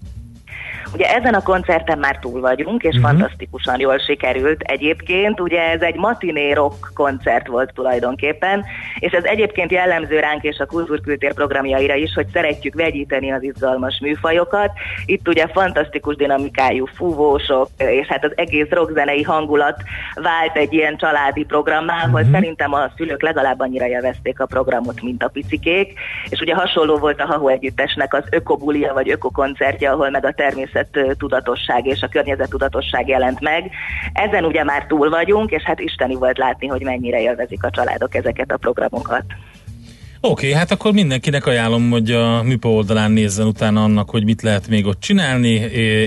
Ugye ezen a koncerten már túl vagyunk, és uh-huh. fantasztikusan jól sikerült egyébként. Ugye ez egy matiné rock koncert volt tulajdonképpen, és ez egyébként jellemző ránk és a kultúrkültér programjaira is, hogy szeretjük vegyíteni az izgalmas műfajokat. Itt ugye fantasztikus dinamikájú fúvósok, és hát az egész rockzenei hangulat vált egy ilyen családi programmá, uh-huh. szerintem a szülők legalább annyira jelvezték a programot, mint a picikék, és ugye hasonló volt a Hahu Együttesnek az ökobulia vagy ökokoncertje, ahol meg a természet tudatosság és a környezet tudatosság jelent meg. Ezen ugye már túl vagyunk, és hát isteni volt látni, hogy mennyire élvezik a családok ezeket a programokat. Oké, okay, hát akkor mindenkinek ajánlom, hogy a MIPA oldalán nézzen utána annak, hogy mit lehet még ott csinálni,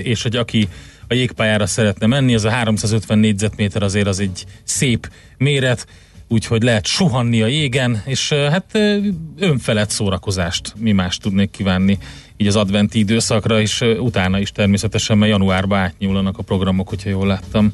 és hogy aki a jégpályára szeretne menni, az a 350 négyzetméter azért az egy szép méret, úgyhogy lehet suhanni a jégen, és hát önfelett szórakozást mi más tudnék kívánni így az adventi időszakra, és utána is természetesen, mert januárba átnyúlanak a programok, hogyha jól láttam.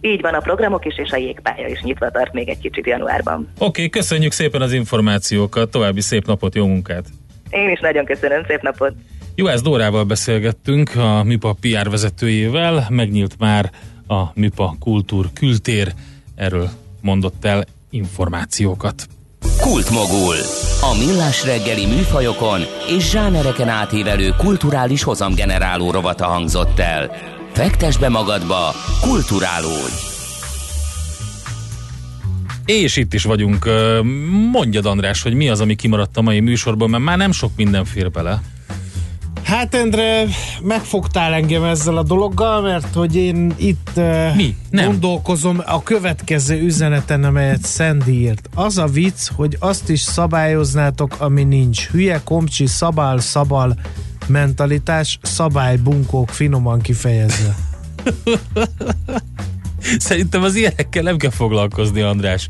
Így van a programok is, és a jégpálya is nyitva tart még egy kicsit januárban. Oké, okay, köszönjük szépen az információkat, további szép napot, jó munkát! Én is nagyon köszönöm, szép napot! Juhász Dórával beszélgettünk, a MIPA PR vezetőjével, megnyílt már a MIPA Kultúr Kültér, erről mondott el információkat. Kultmogul. A millás reggeli műfajokon és zsánereken átívelő kulturális hozamgeneráló rovata hangzott el. Fektes be magadba, kulturálódj! És itt is vagyunk. Mondjad András, hogy mi az, ami kimaradt a mai műsorban, mert már nem sok minden fér bele. Hát Endre, megfogtál engem ezzel a dologgal, mert hogy én itt uh, Mi? Nem. gondolkozom a következő üzeneten, amelyet Sandy írt. Az a vicc, hogy azt is szabályoznátok, ami nincs. Hülye, komcsi, szabál, szabal mentalitás, szabálybunkók finoman kifejezve. Szerintem az ilyenekkel nem kell foglalkozni, András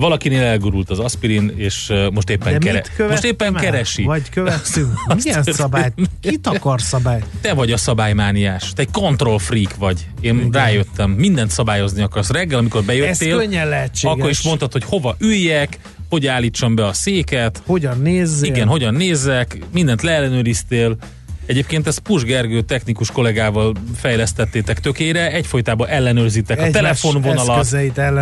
valakinél elgurult az aspirin, és most éppen, kere, most éppen el? keresi. Vagy követünk? Milyen szabályt? Kit akar szabály? Te vagy a szabálymániás. Te egy control freak vagy. Én Igen. rájöttem. Mindent szabályozni akarsz. Reggel, amikor bejöttél, akkor is mondtad, hogy hova üljek, hogy állítsam be a széket. Hogyan nézzél. Igen, hogyan nézzek. Mindent leellenőriztél Egyébként ezt Pus Gergő technikus kollégával fejlesztettétek tökére, egyfolytában ellenőrzitek Egyes a telefonvonalat,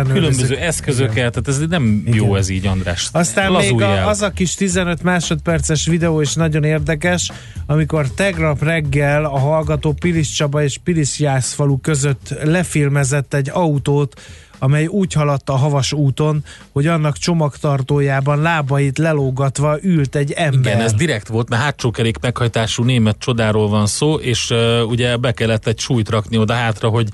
különböző eszközöket, Igen. tehát ez nem Igen. jó ez így, András. Aztán Lazulj még a, az a kis 15 másodperces videó is nagyon érdekes, amikor tegnap reggel a hallgató Pilis Csaba és Pilis Jászfalu között lefilmezett egy autót, amely úgy haladt a havas úton, hogy annak csomagtartójában lábait lelógatva ült egy ember. Igen, ez direkt volt, mert hátsó kerék meghajtású német csodáról van szó, és uh, ugye be kellett egy súlyt rakni oda hátra, hogy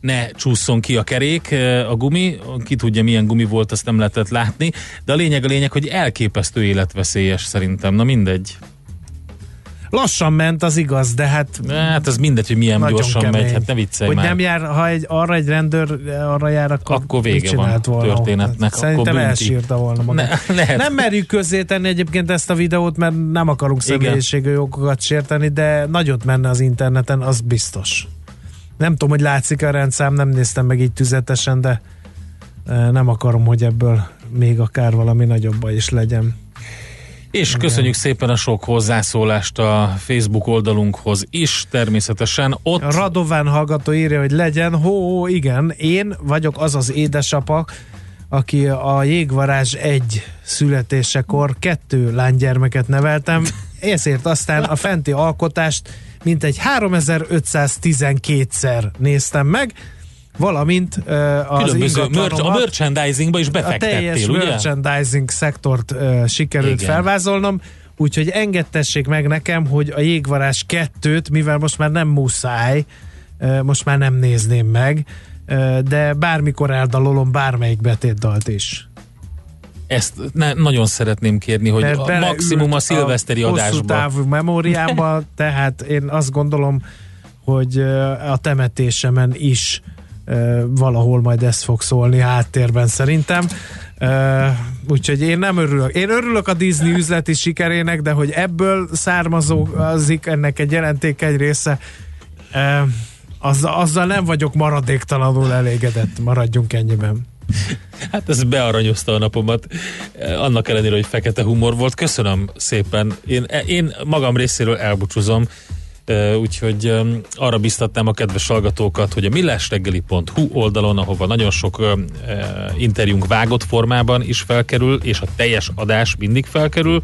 ne csúszson ki a kerék, a gumi, ki tudja milyen gumi volt, azt nem lehetett látni, de a lényeg a lényeg, hogy elképesztő életveszélyes szerintem, na mindegy. Lassan ment, az igaz, de hát... Hát ez mindegy, hogy milyen gyorsan kemény. megy, hát ne viccelj Hogy már. nem jár, ha egy, arra egy rendőr arra jár, akkor, akkor vége van volna. történetnek. Hát, szerintem elsírta volna magát. Ne, Nem merjük tenni egyébként ezt a videót, mert nem akarunk személyiségű jogokat sérteni, de nagyot menne az interneten, az biztos. Nem tudom, hogy látszik a rendszám, nem néztem meg így tüzetesen, de e, nem akarom, hogy ebből még akár valami nagyobb baj is legyen. És igen. köszönjük szépen a sok hozzászólást a Facebook oldalunkhoz is, természetesen ott... A Radován hallgató írja, hogy legyen, hó, igen, én vagyok az az édesapa, aki a jégvarázs egy születésekor kettő lánygyermeket neveltem, ezért aztán a fenti alkotást mintegy 3512-szer néztem meg, valamint uh, az Különböző merch, a merchandisingba is befektettél, A teljes ugye? merchandising szektort uh, sikerült Igen. felvázolnom, úgyhogy engedtessék meg nekem, hogy a jégvarás kettőt, mivel most már nem muszáj, uh, most már nem nézném meg, uh, de bármikor eldalolom bármelyik betétdalt is. Ezt ne, nagyon szeretném kérni, hogy a maximum a szilveszteri a adásba. Hosszú távú memóriámba, tehát én azt gondolom, hogy a temetésemen is valahol majd ez fog szólni háttérben szerintem. úgyhogy én nem örülök. Én örülök a Disney üzleti sikerének, de hogy ebből származózik ennek egy jelenték egy része, azzal, azzal nem vagyok maradéktalanul elégedett. Maradjunk ennyiben. Hát ez bearanyozta a napomat. Annak ellenére, hogy fekete humor volt. Köszönöm szépen. Én, én magam részéről elbúcsúzom. Úgyhogy arra biztatnám a kedves hallgatókat, hogy a millásreggeli.hu oldalon, ahova nagyon sok interjúnk vágott formában is felkerül, és a teljes adás mindig felkerül,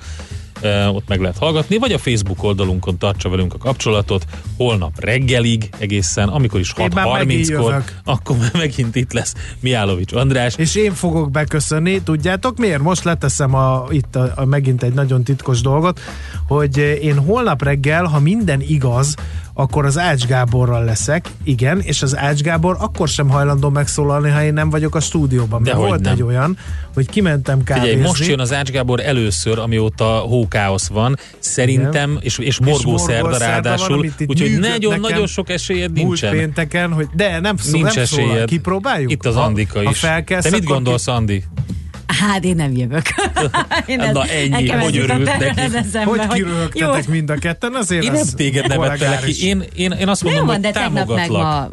ott meg lehet hallgatni, vagy a Facebook oldalunkon tartsa velünk a kapcsolatot, holnap reggelig egészen, amikor is 6.30-kor, akkor megint itt lesz Miálovics András. És én fogok beköszönni, tudjátok miért? Most leteszem a, itt a, a, megint egy nagyon titkos dolgot, hogy én holnap reggel, ha minden igaz, akkor az Ács Gáborral leszek, igen, és az Ács Gábor akkor sem hajlandó megszólalni, ha én nem vagyok a stúdióban. De volt nem. egy olyan, hogy kimentem kávézni. Figyelj, most jön az Ács Gábor először, amióta hókáosz van, szerintem, igen. és, és morgó szerda ráadásul, úgyhogy nagyon-nagyon sok esélyed nincsen. Múlt pénteken, hogy de nem szól, Nincs nem szólal, kipróbáljuk? Itt az Andika is. Ha Te mit gondolsz, ki... Andi? Hát én nem jövök. én Na ennyi, hogy örült neki. Hogy kiröhögtetek mind a ketten, azért Én nem téged nevettelek ki. Én, én, én azt mondom, hogy támogatlak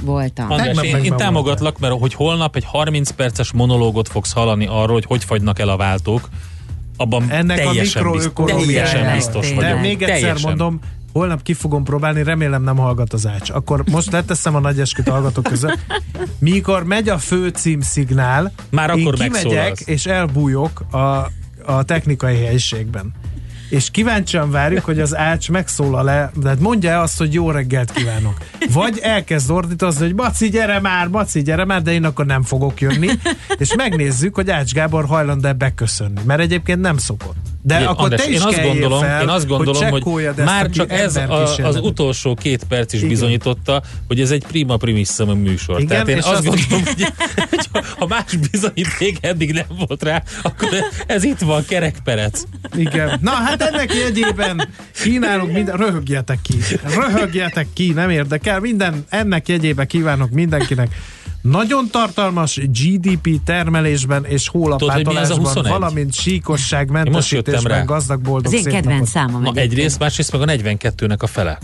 voltam. András, én, én támogatlak, mert hogy holnap egy 30 perces monológot fogsz hallani arról, hogy hogy fagynak el a váltók, abban Ennek teljesen, a biztos, teljesen biztos vagyok. De még egyszer teljesen. mondom, holnap ki fogom próbálni, remélem nem hallgat az ács. Akkor most leteszem a nagy esküt hallgatók között. Mikor megy a főcím szignál, Már akkor én kimegyek megszólalsz. és elbújok a, a technikai helyiségben és kíváncsian várjuk, hogy az Ács megszólal-e, de mondja azt, hogy jó reggelt kívánok. Vagy elkezd ordítozni, hogy Maci, gyere már, Maci, gyere már, de én akkor nem fogok jönni, és megnézzük, hogy Ács Gábor hajlandó-e beköszönni, mert egyébként nem szokott. De én, akkor András, te is én azt gondolom, fel, én azt gondolom, hogy, hogy már csak ez a, az utolsó két perc is Igen. bizonyította, hogy ez egy prima primissima műsor. Igen, Tehát én azt, azt gondolom, hogy, hogy ha más bizonyíték eddig nem volt rá, akkor ez itt van, kerekperec. Igen. Na hát ennek jegyében kínálunk minden, röhögjetek ki, röhögjetek ki, nem érdekel, minden, ennek jegyében kívánok mindenkinek nagyon tartalmas GDP termelésben és hólapátolásban, valamint síkosság mentesítésben gazdag boldog Az én kedvenc számom. Ma egyrészt, másrészt meg a 42-nek a fele.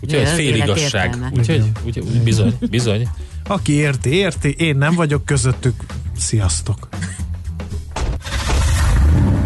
Úgyhogy ez fél igazság. Úgyhogy, úgy, úgy, bizony, bizony. Aki érti, érti, én nem vagyok közöttük. Sziasztok!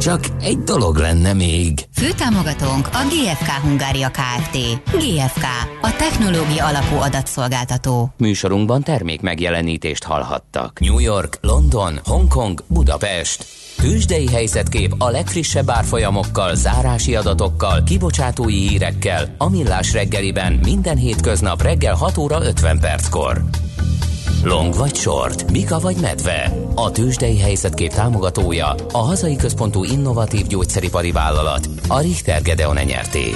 Csak egy dolog lenne még. Főtámogatónk a GFK Hungária Kft. GFK, a technológia alapú adatszolgáltató. Műsorunkban termék megjelenítést hallhattak. New York, London, Hongkong, Budapest. Tősdei helyzetkép a legfrissebb árfolyamokkal, zárási adatokkal, kibocsátói hírekkel, a Millás reggeliben minden hétköznap reggel 6 óra 50 perckor. Long vagy short, Mika vagy medve. A tőzsdei helyzetkép támogatója a hazai központú innovatív gyógyszeripari vállalat, a Richter Gedeon nyerté.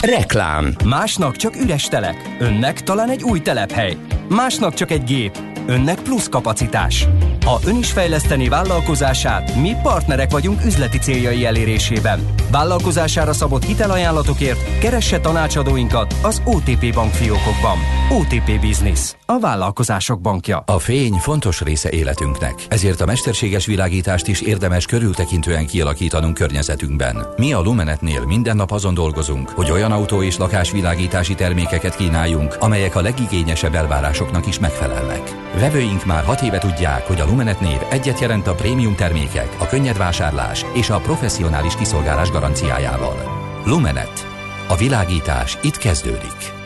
Reklám Másnak csak üres telek, önnek talán egy új telephely. Másnak csak egy gép, önnek plusz kapacitás. Ha ön is fejleszteni vállalkozását, mi partnerek vagyunk üzleti céljai elérésében. Vállalkozására szabott hitelajánlatokért keresse tanácsadóinkat az OTP bank fiókokban. OTP Business. A vállalkozások bankja. A fény fontos része életünknek, ezért a mesterséges világítást is érdemes körültekintően kialakítanunk környezetünkben. Mi a Lumenetnél minden nap azon dolgozunk, hogy olyan autó és lakásvilágítási termékeket kínáljunk, amelyek a legigényesebb elvárásoknak is megfelelnek. Vevőink már hat éve tudják, hogy a Lumenet név egyet jelent a prémium termékek, a könnyed vásárlás és a professzionális kiszolgálás garanciájával. Lumenet. A világítás itt kezdődik.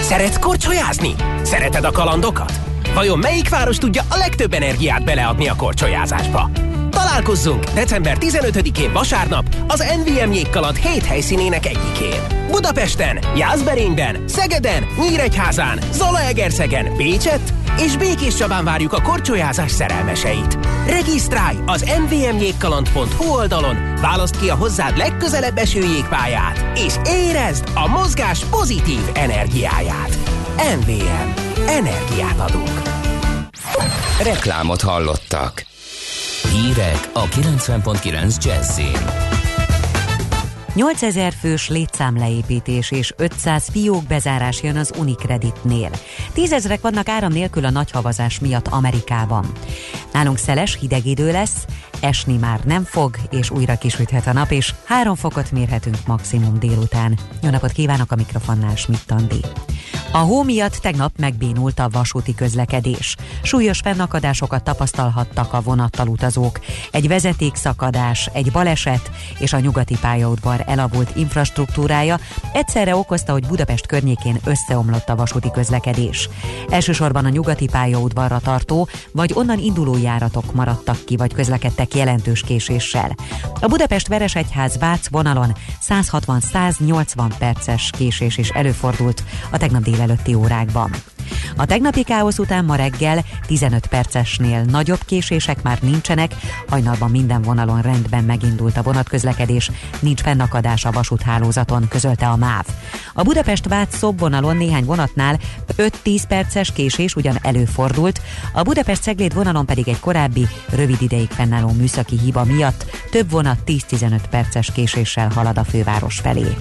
Szeretsz korcsolyázni? Szereted a kalandokat? Vajon melyik város tudja a legtöbb energiát beleadni a korcsolyázásba? Találkozzunk december 15-én vasárnap az NVM jégkaland 7 helyszínének egyikén. Budapesten, Jászberényben, Szegeden, Nyíregyházán, Zalaegerszegen, Pécset és Békés Csabán várjuk a korcsolyázás szerelmeseit. Regisztrálj az nvmjégkaland.hu oldalon, válaszd ki a hozzád legközelebb eső jégpályát, és érezd a mozgás pozitív energiáját. NVM. Energiát adunk. Reklámot hallottak. Hírek a 90.9 Jazzin. 8000 fős létszámleépítés és 500 fiók bezárás jön az Unicreditnél. Tízezrek vannak áram nélkül a nagy havazás miatt Amerikában. Nálunk szeles, hideg idő lesz, esni már nem fog, és újra kisüthet a nap, és három fokot mérhetünk maximum délután. Jó napot kívánok a mikrofonnál, Schmidt Andi. A hó miatt tegnap megbénult a vasúti közlekedés. Súlyos fennakadásokat tapasztalhattak a vonattal utazók. Egy vezetékszakadás, egy baleset és a nyugati pályaudvar elavult infrastruktúrája egyszerre okozta, hogy Budapest környékén összeomlott a vasúti közlekedés. Elsősorban a nyugati pályaudvarra tartó, vagy onnan induló járatok maradtak ki, vagy közlekedtek jelentős késéssel. A Budapest Veresegyház Vác vonalon 160-180 perces késés is előfordult a tegnap délelőtti órákban. A tegnapi káosz után ma reggel 15 percesnél nagyobb késések már nincsenek, hajnalban minden vonalon rendben megindult a vonatközlekedés, nincs fennakadás a vasúthálózaton, közölte a MÁV. A Budapest Vác szobvonalon néhány vonatnál 5-10 perces késés ugyan előfordult, a Budapest Cegléd vonalon pedig egy korábbi, rövid ideig fennálló műszaki hiba miatt több vonat 10-15 perces késéssel halad a főváros felé.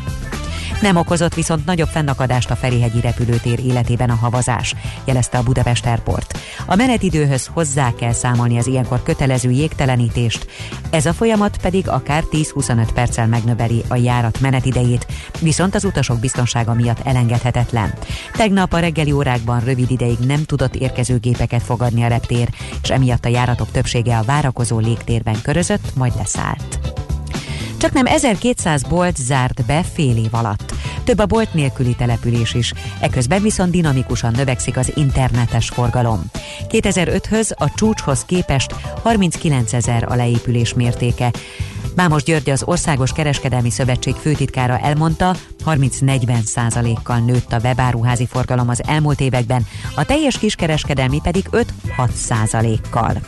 Nem okozott viszont nagyobb fennakadást a Ferihegyi repülőtér életében a havazás, jelezte a Budapest Airport. A menetidőhöz hozzá kell számolni az ilyenkor kötelező jégtelenítést, ez a folyamat pedig akár 10-25 perccel megnöveli a járat menetidejét, viszont az utasok biztonsága miatt elengedhetetlen. Tegnap a reggeli órákban rövid ideig nem tudott érkező gépeket fogadni a reptér, és emiatt a járatok többsége a várakozó légtérben körözött, majd leszállt. Csak nem 1200 bolt zárt be fél év alatt. Több a bolt nélküli település is. Eközben viszont dinamikusan növekszik az internetes forgalom. 2005-höz a csúcshoz képest 39 ezer a leépülés mértéke. Mámos György az Országos Kereskedelmi Szövetség főtitkára elmondta, 30-40 százalékkal nőtt a webáruházi forgalom az elmúlt években, a teljes kiskereskedelmi pedig 5-6 százalékkal.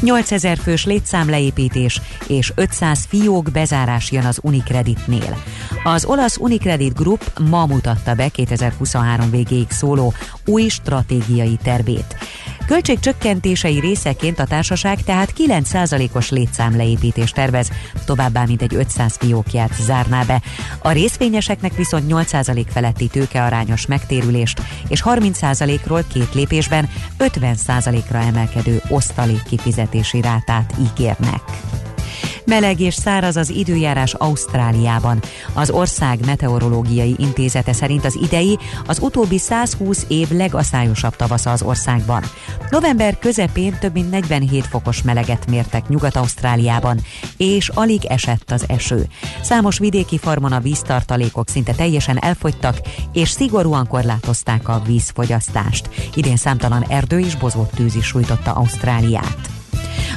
8000 fős létszámleépítés és 500 fiók bezárás jön az Unicreditnél. Az olasz Unicredit Group ma mutatta be 2023 végéig szóló új stratégiai tervét. Költségcsökkentései részeként a társaság tehát 9%-os létszámleépítést tervez, továbbá mintegy 500 fiókját zárná be. A részvényeseknek viszont 8% feletti tőkearányos megtérülést és 30%-ról két lépésben 50%-ra emelkedő osztalék kifizetési rátát ígérnek. Meleg és száraz az időjárás Ausztráliában. Az ország meteorológiai intézete szerint az idei az utóbbi 120 év legaszályosabb tavasza az országban. November közepén több mint 47 fokos meleget mértek Nyugat-Ausztráliában, és alig esett az eső. Számos vidéki farmon a víztartalékok szinte teljesen elfogytak, és szigorúan korlátozták a vízfogyasztást. Idén számtalan erdő és bozott tűz is sújtotta Ausztráliát.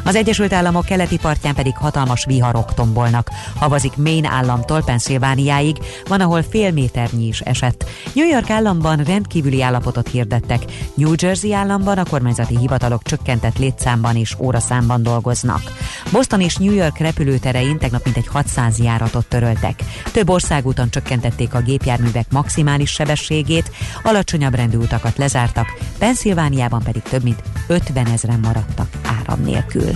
Az Egyesült Államok keleti partján pedig hatalmas viharok tombolnak. Havazik Maine államtól Pennsylvániáig, van, ahol fél méternyi is esett. New York államban rendkívüli állapotot hirdettek. New Jersey államban a kormányzati hivatalok csökkentett létszámban és óraszámban dolgoznak. Boston és New York repülőterein tegnap mintegy 600 járatot töröltek. Több országúton csökkentették a gépjárművek maximális sebességét, alacsonyabb rendű utakat lezártak, Pennsylvániában pedig több mint 50 ezeren maradtak áram nélkül.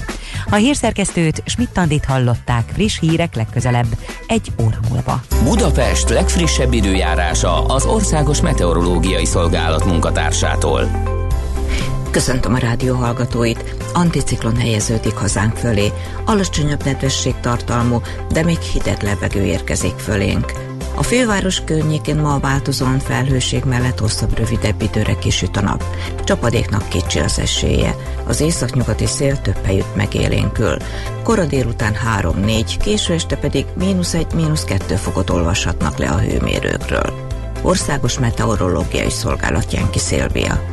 A hírszerkesztőt Schmidt-Tandit hallották friss hírek legközelebb egy óra múlva. Budapest legfrissebb időjárása az Országos Meteorológiai Szolgálat munkatársától. Köszöntöm a rádió hallgatóit. Anticiklon helyeződik hazánk fölé. Alacsonyabb nedvesség tartalmú, de még hideg levegő érkezik fölénk. A főváros környékén ma változóan felhőség mellett hosszabb, rövidebb időre kisüt a nap. Csapadéknak kicsi az esélye. Az északnyugati szél több helyütt megélénkül. Kora délután 3-4, késő este pedig mínusz 1, mínusz 2 fokot olvashatnak le a hőmérőkről. Országos Meteorológiai Szolgálat Jenki Szilvia.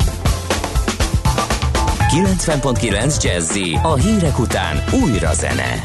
90.9 Jazzy a hírek után újra zene.